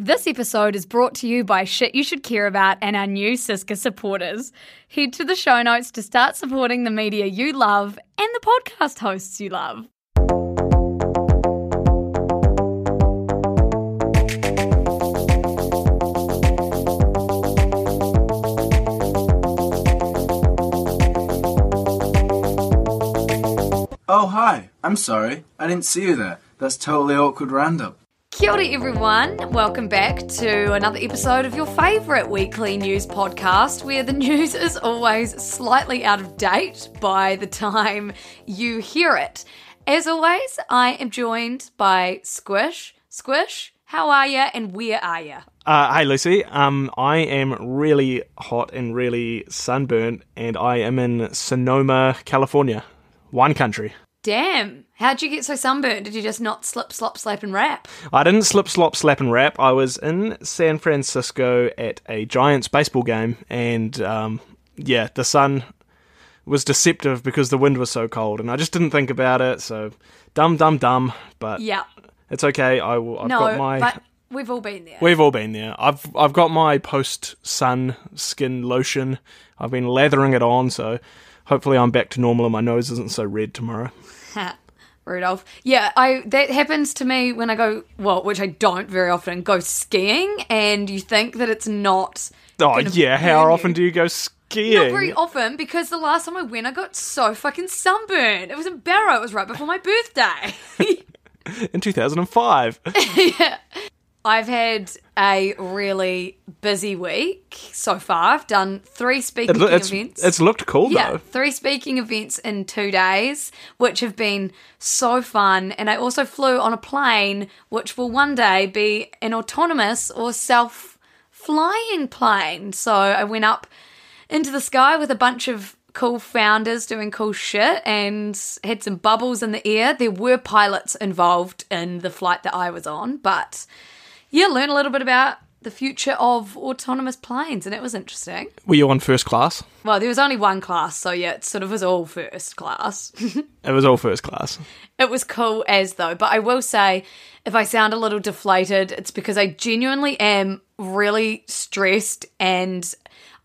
This episode is brought to you by Shit You Should Care About and our new SYSCA supporters. Head to the show notes to start supporting the media you love and the podcast hosts you love. Oh, hi. I'm sorry. I didn't see you there. That's totally awkward random. Kia ora, everyone. Welcome back to another episode of your favourite weekly news podcast, where the news is always slightly out of date by the time you hear it. As always, I am joined by Squish. Squish, how are you and where are you? Uh, hey Lucy, um, I am really hot and really sunburnt, and I am in Sonoma, California, wine country. Damn, how'd you get so sunburnt? Did you just not slip, slop, slap, and wrap? I didn't slip, slop, slap, and wrap. I was in San Francisco at a Giants baseball game, and um, yeah, the sun was deceptive because the wind was so cold, and I just didn't think about it. So dumb, dumb, dumb. But Yeah. it's okay. I will. I've no, got my. but we've all been there. We've all been there. I've I've got my post sun skin lotion. I've been lathering it on, so hopefully I'm back to normal and my nose isn't so red tomorrow. Rudolph. Yeah, I that happens to me when I go well, which I don't very often, go skiing and you think that it's not Oh yeah, how you. often do you go skiing? Not very often because the last time I went I got so fucking sunburned. It was in Barrow, it was right before my birthday. In 2005. I've had a really busy week so far. I've done three speaking It, it's, events. it's looked cool Yeah, though. three speaking events in two days, which have been so fun. And I also flew on a plane, which will one day be an autonomous or self flying plane. So I went up into the sky with a bunch of cool founders doing cool shit and had some bubbles in the air. There were pilots involved in the flight that I was on, but yeah, learn a little bit about the future of autonomous planes, and it was interesting. Were you on first class? Well, there was only one class, so yeah, it sort of was all first class. It was all first class. it was cool as though, but I will say, if I sound a little deflated, it's because I genuinely am really stressed and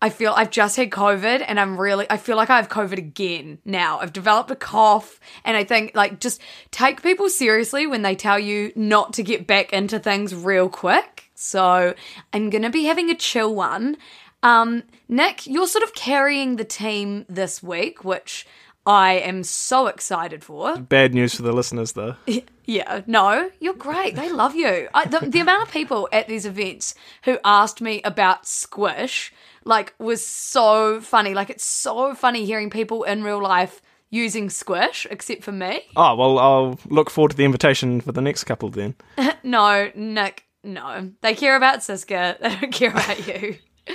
I feel I've just had COVID and I'm really, I feel like I have COVID again now. I've developed a cough and I think, like, just take people seriously when they tell you not to get back into things real quick. So I'm going to be having a chill one. Um, Nick, you're sort of carrying the team this week, which I am so excited for. Bad news for the listeners though. Yeah, no, you're great. They love you. I, the, the amount of people at these events who asked me about Squish, like, was so funny. Like, it's so funny hearing people in real life using Squish, except for me. Oh well, I'll look forward to the invitation for the next couple then. No, Nick, no. They care about SYSCA. They don't care about you.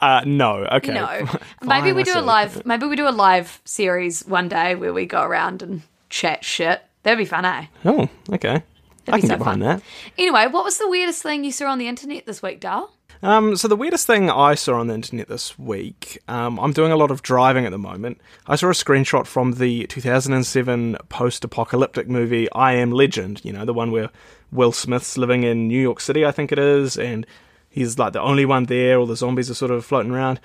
Uh, no, okay. No. Maybe we I do a live. Maybe we do a live series one day where we go around and chat shit. That'd be fun, eh? Oh, okay. I can so get behind fun. that. Anyway, what was the weirdest thing you saw on the internet this week, Dal? Um, so the weirdest thing I saw on the internet this week, um, I'm doing a lot of driving at the moment. I saw a screenshot from the 2007 post-apocalyptic movie I Am Legend. You know, the one where Will Smith's living in New York City, I think it is, and he's like the only one there. All the zombies are sort of floating around.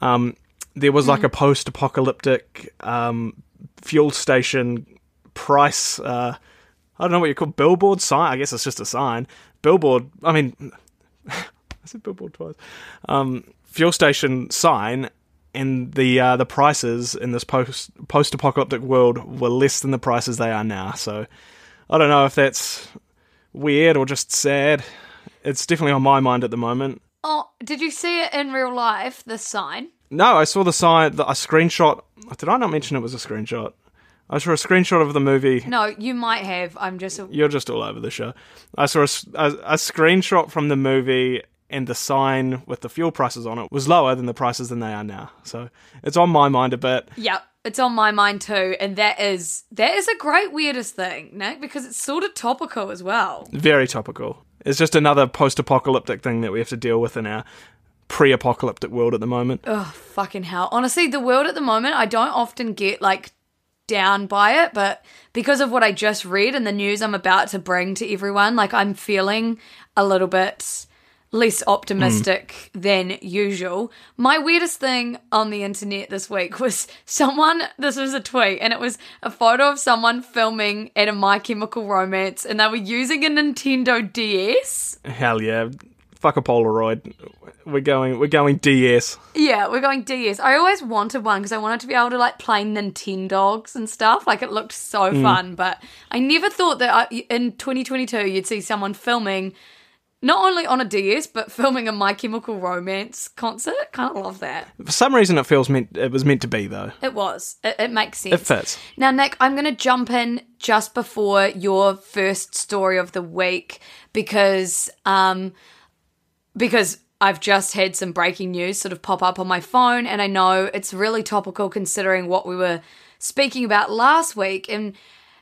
Um, there was like a post-apocalyptic um, fuel station price. Uh, I don't know what you call billboard sign. I guess it's just a sign. Billboard. I mean, I said billboard twice. Um, fuel station sign, and the uh, the prices in this post post apocalyptic world were less than the prices they are now. So I don't know if that's weird or just sad. It's definitely on my mind at the moment. Oh, did you see it in real life? The sign. No, I saw the sign, the, a screenshot. Did I not mention it was a screenshot? I saw a screenshot of the movie. No, you might have. I'm just. A- You're just all over the show. I saw a a screenshot from the movie, and the sign with the fuel prices on it was lower than the prices than they are now. So it's on my mind a bit. Yep, it's on my mind too, and that is that is a great weirdest thing, Nick, because it's sort of topical as well. Very topical. It's just another post-apocalyptic thing that we have to deal with in our pre-apocalyptic world at the moment. Oh fucking hell! Honestly, the world at the moment, I don't often get like down by it, but because of what I just read and the news I'm about to bring to everyone, like I'm feeling a little bit less optimistic hmm. than usual. My weirdest thing on the internet this week was someone, this was a tweet, and it was a photo of someone filming at a My Chemical Romance, and they were using a Nintendo DS. Hell yeah. Fuck a Polaroid. We're going we're going DS. Yeah, we're going DS. I always wanted one because I wanted to be able to like play Nintendogs and stuff. Like it looked so hmm. fun, but I never thought that I, in 2022 you'd see someone filming not only on a DS but filming a My Chemical Romance concert. Kind of love that. For some reason it feels meant it was meant to be though. It was. It, it makes sense. It fits. Now, Nick, I'm going to jump in just before your first story of the week because um because I've just had some breaking news sort of pop up on my phone and I know it's really topical considering what we were speaking about last week and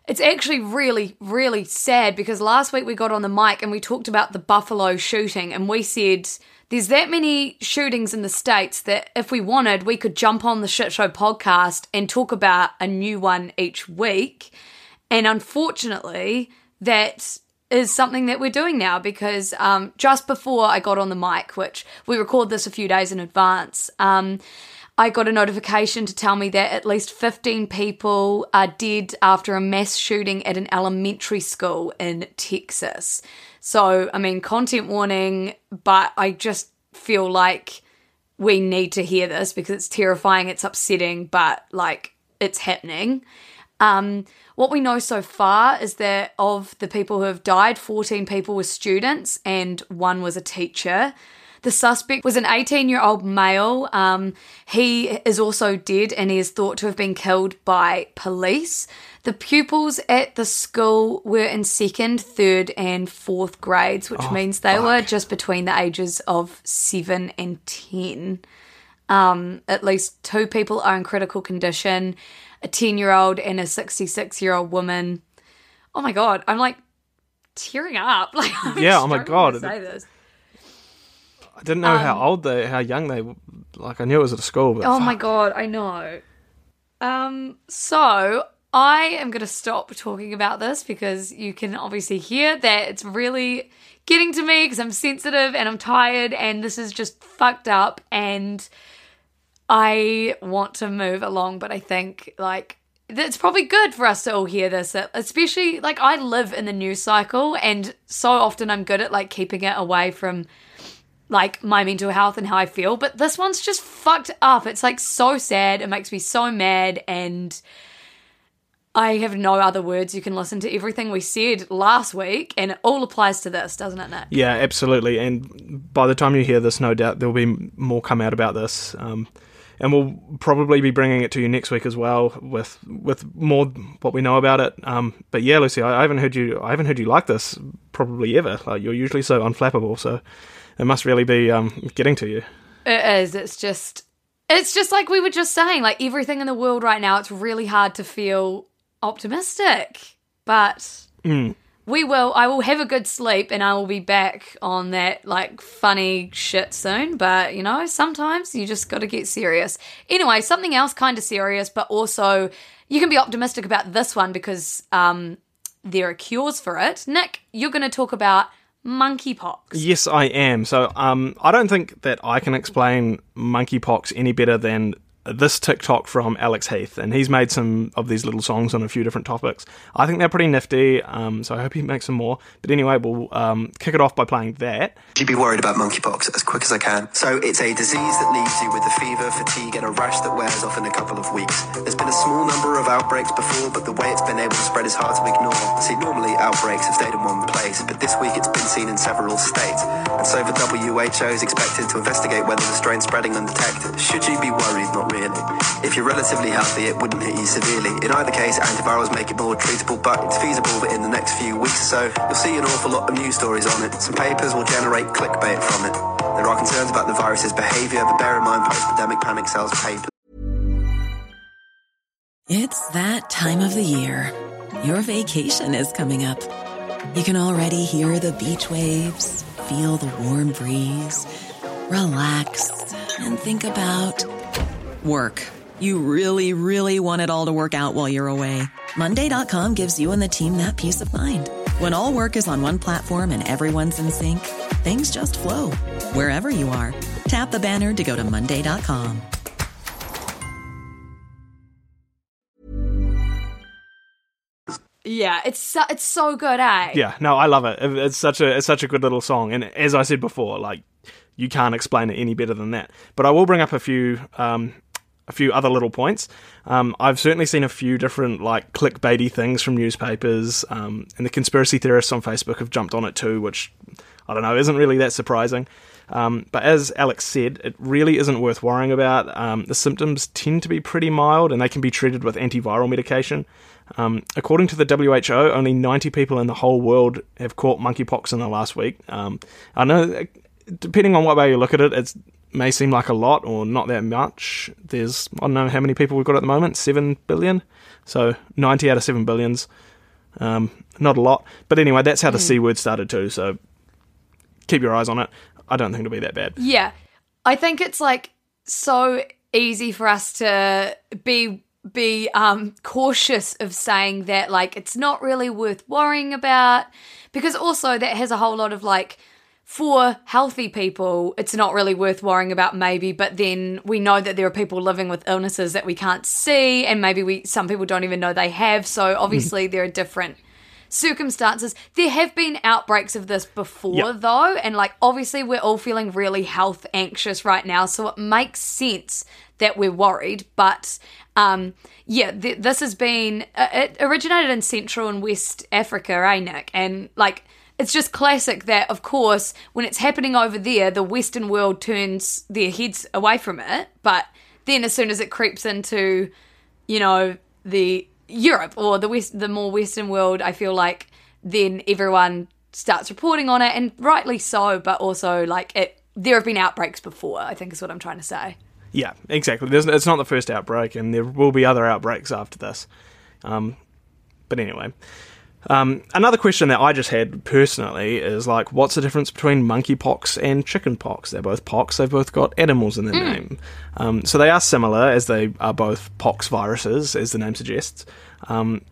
it's actually really really sad because last week we got on the mic and we talked about the Buffalo shooting and we said there's that many shootings in the states that if we wanted we could jump on the shit show podcast and talk about a new one each week. And unfortunately, that is something that we're doing now because um, just before I got on the mic, which we record this a few days in advance, um, I got a notification to tell me that at least 15 people are dead after a mass shooting at an elementary school in Texas. So, I mean, content warning, but I just feel like we need to hear this because it's terrifying, it's upsetting, but like it's happening. Um, what we know so far is that of the people who have died, 14 people were students and one was a teacher. The suspect was an 18 year old male. Um, he is also dead and he is thought to have been killed by police. The pupils at the school were in second, third, and fourth grades, which means they were just between the ages of seven and 10. Um, at least two people are in critical condition a 10 year old and a 66 year old woman. Oh my God, I'm like tearing up. Like, I'm Yeah, oh my God. say this. I didn't know Um, how old they how young they like I knew it was at a school, but Oh fuck. my god, I know. Um, so I am going to stop talking about this because you can obviously hear that it's really getting to me because I'm sensitive and I'm tired and this is just fucked up and I want to move along, but I think like it's probably good for us to all hear this, especially like I live in the news cycle and so often I'm good at like keeping it away from like my mental health and how I feel, but this one's just fucked up. It's like so sad. It makes me so mad and I have no other words. You can listen to everything we said last week and it all applies to this, doesn't it, Nick? Yeah, absolutely. And by the time you hear this, no doubt there'll be more come out about this. Um, and we'll probably be bringing it to you next week as well with with more what we know about it. Um, but yeah, Lucy, I, I haven't heard you. I haven't heard you like this probably ever. Like you're usually so unflappable, so it must really be um, getting to you. It is. It's just it's just like we were just saying, like everything in the world right now, it's really hard to feel optimistic. But we will I will have a good sleep and I will be back on that like funny shit soon. But you know, sometimes you just gotta get serious. Anyway, something else kind of serious, but also you can be optimistic about this one because um there are cures for it. Nick, you're gonna talk about monkeypox. Yes, I am. So um, I don't think that I can explain monkeypox any better than this TikTok from Alex Heath, and he's made some of these little songs on a few different topics. I think they're pretty nifty, um, so I hope he makes some more. But anyway, we'll um, kick it off by playing that. You'd be worried about monkeypox as quick as I can. So it's a disease that leaves you with a fever, fatigue, and a rash that wears off in a couple of weeks. There's been a small number of outbreaks before, but the way it's been able to spread is hard to ignore. See, normally outbreaks have stayed in one place, but this week it's been seen in several states. And so the WHO is expected to investigate whether the strain's spreading undetected. Should you be worried? Not really. If you're relatively healthy, it wouldn't hit you severely. In either case, antivirals make it more treatable, but it's feasible that in the next few weeks or so, you'll see an awful lot of news stories on it. Some papers will generate clickbait from it. There are concerns about the virus's behavior, but bear in mind post-pandemic panic sells papers. It's that time of the year. Your vacation is coming up. You can already hear the beach waves, feel the warm breeze, relax, and think about work. You really, really want it all to work out while you're away. Monday.com gives you and the team that peace of mind. When all work is on one platform and everyone's in sync, things just flow wherever you are. Tap the banner to go to Monday.com. Yeah, it's so, it's so good, eh? Yeah, no, I love it. It- It's such a it's such a good little song, and as I said before, like you can't explain it any better than that. But I will bring up a few um, a few other little points. Um, I've certainly seen a few different like clickbaity things from newspapers, um, and the conspiracy theorists on Facebook have jumped on it too, which I don't know isn't really that surprising. Um, but as Alex said, it really isn't worth worrying about. Um, the symptoms tend to be pretty mild, and they can be treated with antiviral medication. Um, according to the WHO, only 90 people in the whole world have caught monkeypox in the last week. Um, I know, depending on what way you look at it, it may seem like a lot or not that much. There's, I don't know how many people we've got at the moment, 7 billion? So 90 out of 7 billions. Um, not a lot. But anyway, that's how the C word started too, so keep your eyes on it. I don't think it'll be that bad. Yeah. I think it's like so easy for us to be be um cautious of saying that like it's not really worth worrying about because also that has a whole lot of like for healthy people it's not really worth worrying about maybe but then we know that there are people living with illnesses that we can't see and maybe we some people don't even know they have so obviously there are different circumstances. There have been outbreaks of this before, Yep. though, and like obviously we're all feeling really health anxious right now, so it makes sense that we're worried. But um, yeah, th- this has been uh, it originated in Central and West Africa, eh, Nick? And like. It's just classic that, of course, when it's happening over there, the Western world turns their heads away from it. But then, as soon as it creeps into you know the Europe or the west the more western world I feel like then everyone starts reporting on it and rightly so but also like it there have been outbreaks before I think is what I'm trying to say Yeah, exactly. There's, it's not the first outbreak, and there will be other outbreaks after this. Um, but anyway, um, another question that I just had personally is like, what's the difference between monkeypox and chickenpox? They're both pox. They've both got animals in their name, um, so they are similar as they are both pox viruses, as the name suggests. Um,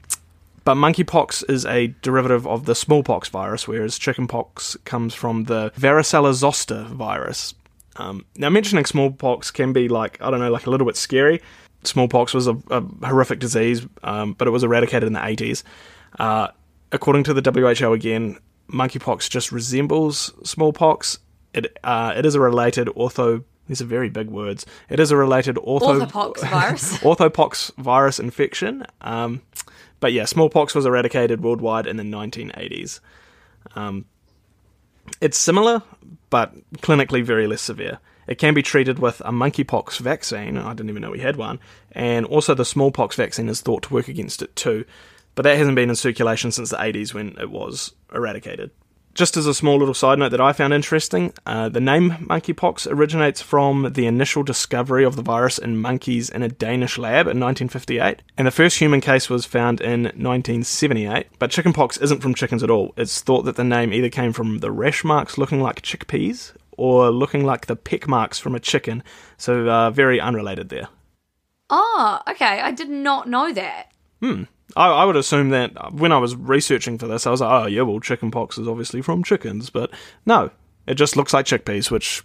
but monkeypox is a derivative of the smallpox virus, whereas chickenpox comes from the varicella zoster virus. Um, now, mentioning smallpox can be like, I don't know, like a little bit scary. Smallpox was a, a horrific disease, um, but it was eradicated in the 80s. Uh, according to the WHO, again, monkeypox just resembles smallpox. It uh, it is a related ortho. These are very big words. It is a related ortho orthopox virus orthopox virus infection. Um, but yeah, smallpox was eradicated worldwide in the 1980s. Um, it's similar, but clinically very less severe. It can be treated with a monkeypox vaccine. I didn't even know we had one. And also, the smallpox vaccine is thought to work against it too. But that hasn't been in circulation since the 80s when it was eradicated. Just as a small little side note that I found interesting, uh, the name monkeypox originates from the initial discovery of the virus in monkeys in a Danish lab in 1958, and the first human case was found in 1978. But chickenpox isn't from chickens at all. It's thought that the name either came from the rash marks looking like chickpeas or looking like the peck marks from a chicken, so uh, very unrelated there. oh okay I did not know that I, I would assume that when I was researching for this, I was like, oh, yeah, well, chickenpox is obviously from chickens, but no, it just looks like chickpeas, which,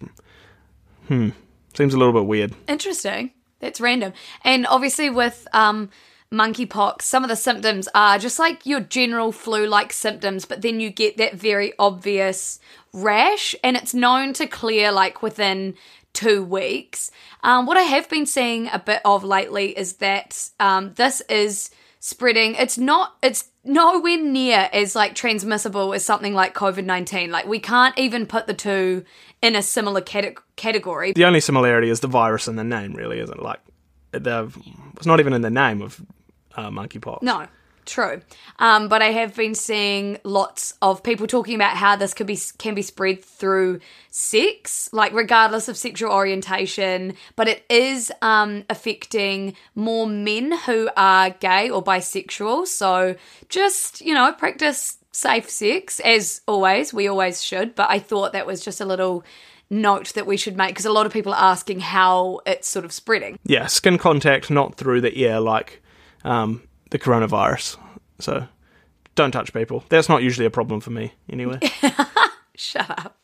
hmm, seems a little bit weird. Interesting. That's random. And obviously, with um, monkeypox, some of the symptoms are just like your general flu like symptoms, but then you get that very obvious rash, and it's known to clear like within two weeks. Um, what I have been seeing a bit of lately is that um, this is spreading. It's not. It's nowhere near as like transmissible as something like COVID nineteen. Like we can't even put the two in a similar cate- category. The only similarity is the virus in the name, really, isn't it? Like, the, it's not even in the name of uh, monkeypox. No, true. Um, but I have been seeing lots of people talking about how this could be can be spread through sex, like regardless of sexual orientation. But it is um, affecting more men who are gay or bisexual. So just you know, practice safe sex as always. We always should. But I thought that was just a little note that we should make because a lot of people are asking how it's sort of spreading. Yeah, skin contact, not through the air like um, the coronavirus. So don't touch people. That's not usually a problem for me, anyway. Shut up.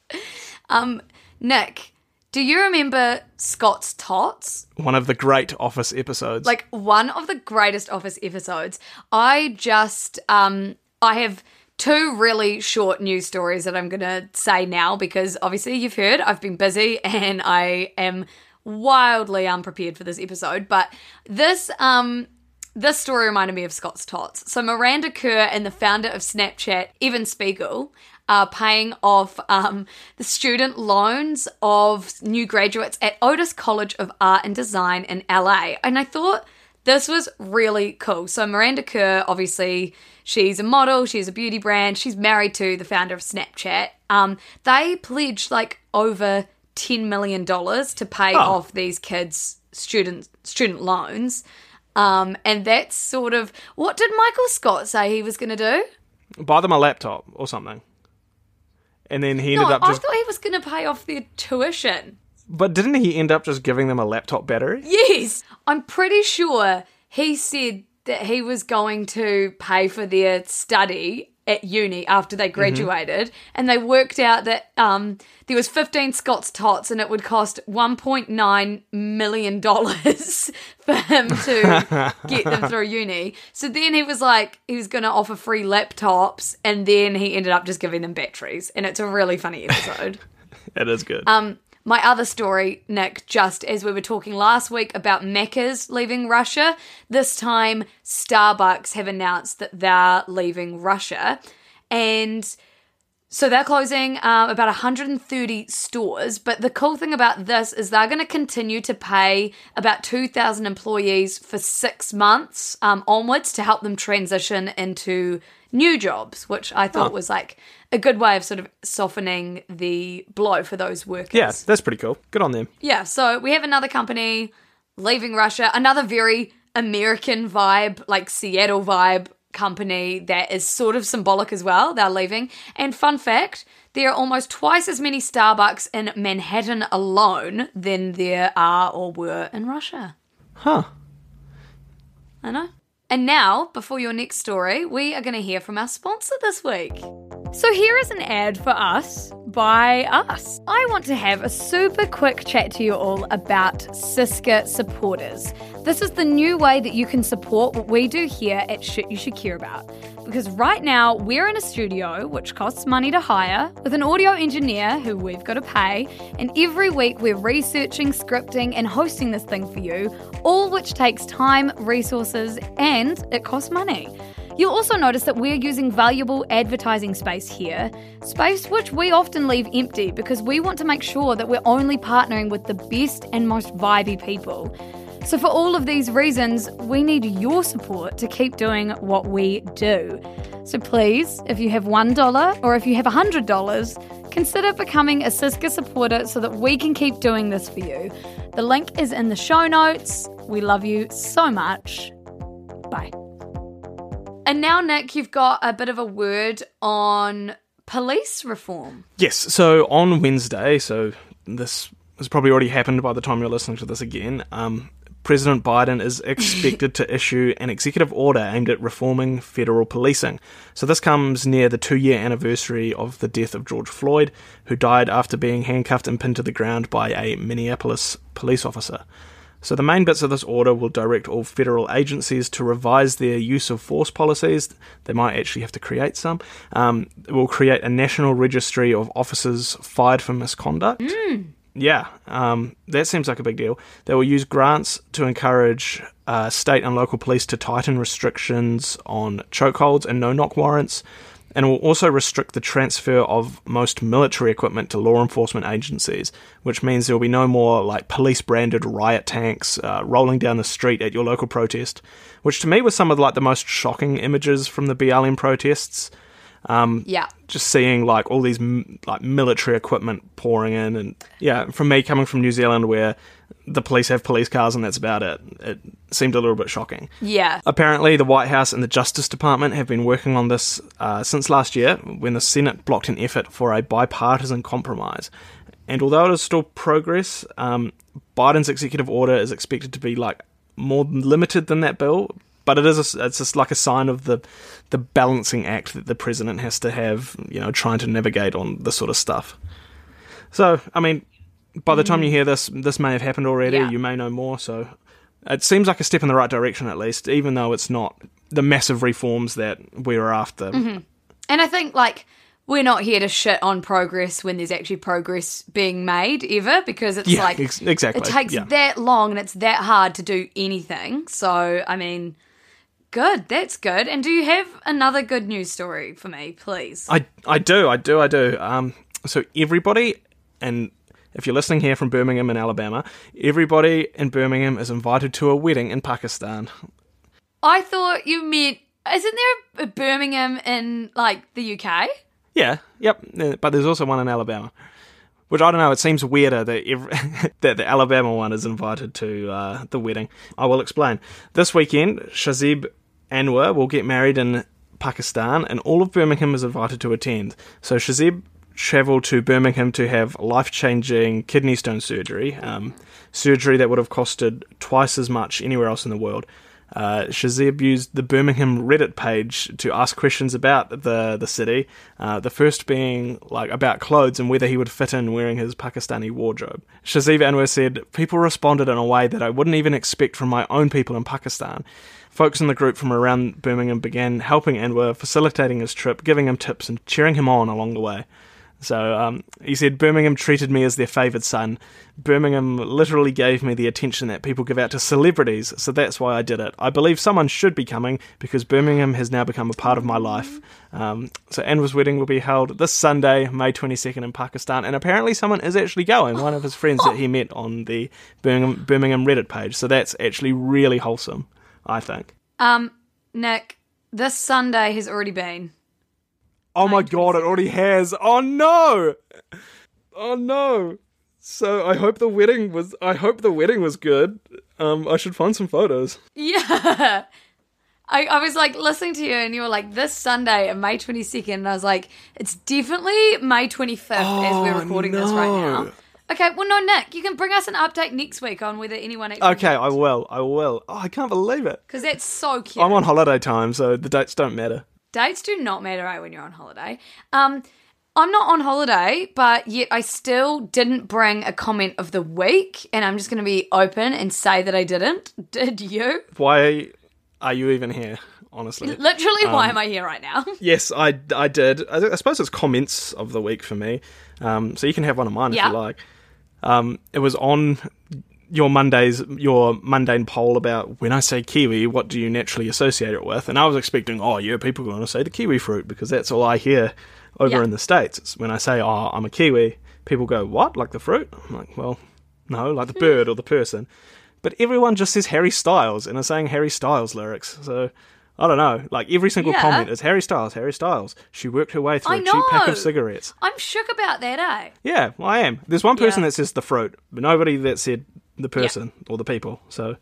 Um, Nick, do you remember Scott's Tots? One of the great Office episodes. Like one of the greatest Office episodes. I just um I have two really short news stories that I'm going to say now because obviously you've heard I've been busy and I am wildly unprepared for this episode, but this um this story reminded me of Scott's Tots. So Miranda Kerr and the founder of Snapchat, Evan Spiegel, are paying off um, the student loans of new graduates at Otis College of Art and Design in LA. And I thought this was really cool. So Miranda Kerr, obviously, she's a model, she's a beauty brand, she's married to the founder of Snapchat. Um, they pledged like over ten million dollars to pay Oh. off these kids' student student loans. Um, and that's sort of what did Michael Scott say he was going to do? Buy them a laptop or something. And then he ended No, up I just. thought he was going to pay off their tuition. But didn't he end up just giving them a laptop battery? Yes, I'm pretty sure he said that he was going to pay for their study at uni after they graduated, and they worked out that um, there was 15 Scott's Tots, and it would cost 1.9 million dollars for him to get them through uni. So then he was like, he was going to offer free laptops, and then he ended up just giving them batteries, and it's a really funny episode. It is good. Um, my other story, Nick, just as we were talking last week about Macca's leaving Russia, this time Starbucks have announced that they're leaving Russia. And so they're closing um, about 130 stores. But the cool thing about this is they're going to continue to pay about 2,000 employees for six months um, onwards to help them transition into new jobs, which I thought was like a good way of sort of softening the blow for those workers. yeah, that's pretty cool. Good on them. Yeah, so we have another company leaving Russia, another very American vibe, like Seattle vibe company that is sort of symbolic as well. They're leaving. And fun fact, there are almost twice as many Starbucks in Manhattan alone than there are or were in Russia. Huh. I know. And now, before your next story, we are going to hear from our sponsor this week. So, here is an ad for us by us. I want to have a super quick chat to you all about SYSCA supporters. This is the new way that you can support what we do here at Shit You Should Care About. Because right now, we're in a studio which costs money to hire, with an audio engineer who we've got to pay, and every week we're researching, scripting, and hosting this thing for you, all which takes time, resources, and it costs money. You'll also notice that we're using valuable advertising space here, space which we often leave empty because we want to make sure that we're only partnering with the best and most vibey people. So, for all of these reasons, we need your support to keep doing what we do. So, please, if you have $1 or if you have $100, consider becoming a SYSCA supporter so that we can keep doing this for you. The link is in the show notes. We love you so much. Bye. And now, Nick, you've got a bit of a word on police reform. Yes, so on Wednesday, so this has probably already happened by the time you're listening to this again. Um, President Biden is expected to issue an executive order aimed at reforming federal policing. So this comes near the two year anniversary of the death of George Floyd, who died after being handcuffed and pinned to the ground by a Minneapolis police officer. So the main bits of this order will direct all federal agencies to revise their use of force policies. They might actually have to create some. Um, it will create a national registry of officers fired for misconduct. yeah, um, that seems like a big deal. They will use grants to encourage uh, state and local police to tighten restrictions on chokeholds and no knock warrants, and will also restrict the transfer of most military equipment to law enforcement agencies, which means there will be no more like police branded riot tanks uh, rolling down the street at your local protest, which to me was some of like the most shocking images from the BLM protests. Yeah. Just seeing like all these m- like military equipment pouring in, and yeah, from me coming from New Zealand where the police have police cars and that's about it, it seemed a little bit shocking. Yeah. Apparently, the White House and the Justice Department have been working on this uh, since last year when the Senate blocked an effort for a bipartisan compromise. And although it is still progress, um, Biden's executive order is expected to be like more limited than that bill. But it is a, it's just like a sign of the the balancing act that the president has to have, you know, trying to navigate on this sort of stuff. So, I mean, by the time you mm. hear this, this may have happened already. Yeah. You may know more. So, it seems like a step in the right direction, at least, even though it's not the massive reforms that we were after. Mm-hmm. And I think like we're not here to shit on progress when there's actually progress being made ever because it's Yeah, like ex- exactly, it takes yeah. that long and it's that hard to do anything. So I mean, good, that's good. And do you have another good news story for me, please? I I do, I do, I do. Um, so everybody, and if you're listening here from Birmingham in Alabama, everybody in Birmingham is invited to a wedding in Pakistan. I thought you meant isn't there a Birmingham in like the UK? Yeah, yep. But there's also one in Alabama, which I don't know. It seems weirder that every, that the Alabama one is invited to uh, the wedding. I will explain. This weekend, Shazib Anwar will get married in Pakistan, and all of Birmingham is invited to attend. So Shazib travelled to Birmingham to have life-changing kidney stone surgery, um, surgery that would have costed twice as much anywhere else in the world. Uh, Shazib used the Birmingham Reddit page to ask questions about the the city. Uh, the first being like about clothes and whether he would fit in wearing his Pakistani wardrobe. Shazib Anwar said, "People responded in a way that I wouldn't even expect from my own people in Pakistan." Folks in the group from around Birmingham began helping Anwar, facilitating his trip, giving him tips and cheering him on along the way. So um, he said, Birmingham treated me as their favoured son. Birmingham literally gave me the attention that people give out to celebrities, so that's why I did it. I believe someone should be coming because Birmingham has now become a part of my life. Um, so Anwar's wedding will be held this Sunday, May 22nd in Pakistan, and apparently someone is actually going, one of his friends that he met on the Birmingham Reddit page. So that's actually really wholesome, I think. Um, Nick, this Sunday has already been. Oh my god, it already has. Oh no. Oh no. So I hope the wedding was I hope the wedding was good. Um I should find some photos. Yeah. I, I was like listening to you and you were like this Sunday and May 22nd and I was like it's definitely May 25th as we're Oh, recording this right now. Okay, well no Nick, you can bring us an update next week on whether anyone actually Okay, I will. I will. Oh, I can't believe it. because that's so cute. I'm on holiday time, so the dates don't matter. Dates do not matter right, when you're on holiday. Um, I'm not on holiday, but yet I still didn't bring a comment of the week, and I'm just going to be open and say that I didn't. Did you? Why are you even here, honestly? Literally, why Um, am I here right now? Yes, I, I did. I, I suppose it's comments of the week for me. Um, so you can have one of mine Yeah. if you like. Um, it was on your Monday's your mundane poll about when I say kiwi, what do you naturally associate it with? And I was expecting, oh yeah, people are going to say the kiwi fruit because that's all I hear over Yeah. in the states. It's when I say, oh, I'm a kiwi, people go, what, like the fruit? I'm like, well, no, like the bird or the person. But everyone just says Harry Styles and are saying Harry Styles lyrics. So I don't know. Like every single Yeah. comment is Harry Styles, Harry Styles. She worked her way through I a cheap pack of cigarettes. I'm shook about that, eh? Yeah, well, I am. There's one person Yeah. that says the fruit, but nobody that said the person or the people. So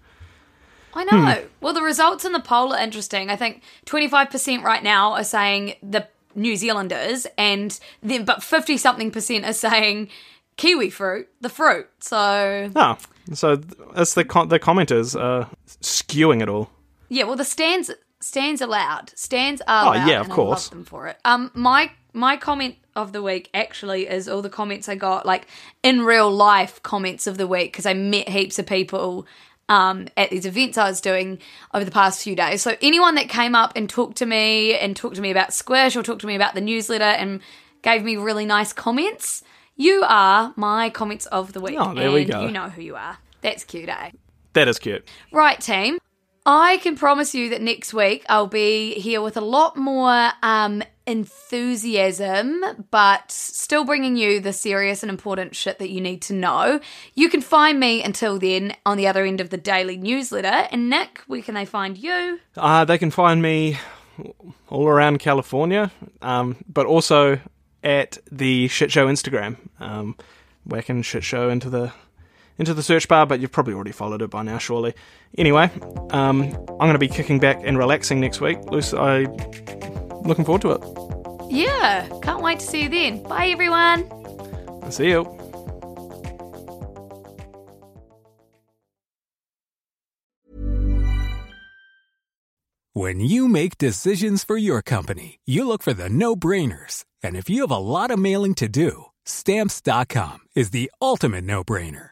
I know. Hmm. Well, the results in the poll are interesting. I think 25% right now are saying the New Zealanders, and then but 50 something percent are saying kiwi fruit, the fruit. So no, so it's the the commenters uh, skewing it all. Yeah, well, the stands stands allowed. Stands are Oh, allowed. yeah, of and course. love them for it. Um, my my comment of the week actually is all the comments I got like in real life comments of the week because I met heaps of people. Um, at these events I was doing over the past few days. So anyone that came up and talked to me and talked to me about Squish or talked to me about the newsletter and gave me really nice comments, You are my comments of the week. Oh, there we go. You know who you are. That's cute, eh? That is cute. Right, team. I can promise you that next week I'll be here with a lot more um, enthusiasm, but still bringing you the serious and important shit that you need to know. You can find me until then on the other end of the daily newsletter. And Nick, where can they find you? Uh, they can find me all around California, um, but also at the Shit Show Instagram. Um, whacking Shit Show into the into the search bar, but you've probably already followed it by now, surely. Anyway, um, I'm going to be kicking back and relaxing next week. Luce, I looking forward to it. Yeah, can't wait to see you then. Bye, everyone. See you. When you make decisions for your company, you look for the no brainers. And if you have a lot of mailing to do, stamps.com is the ultimate no brainer.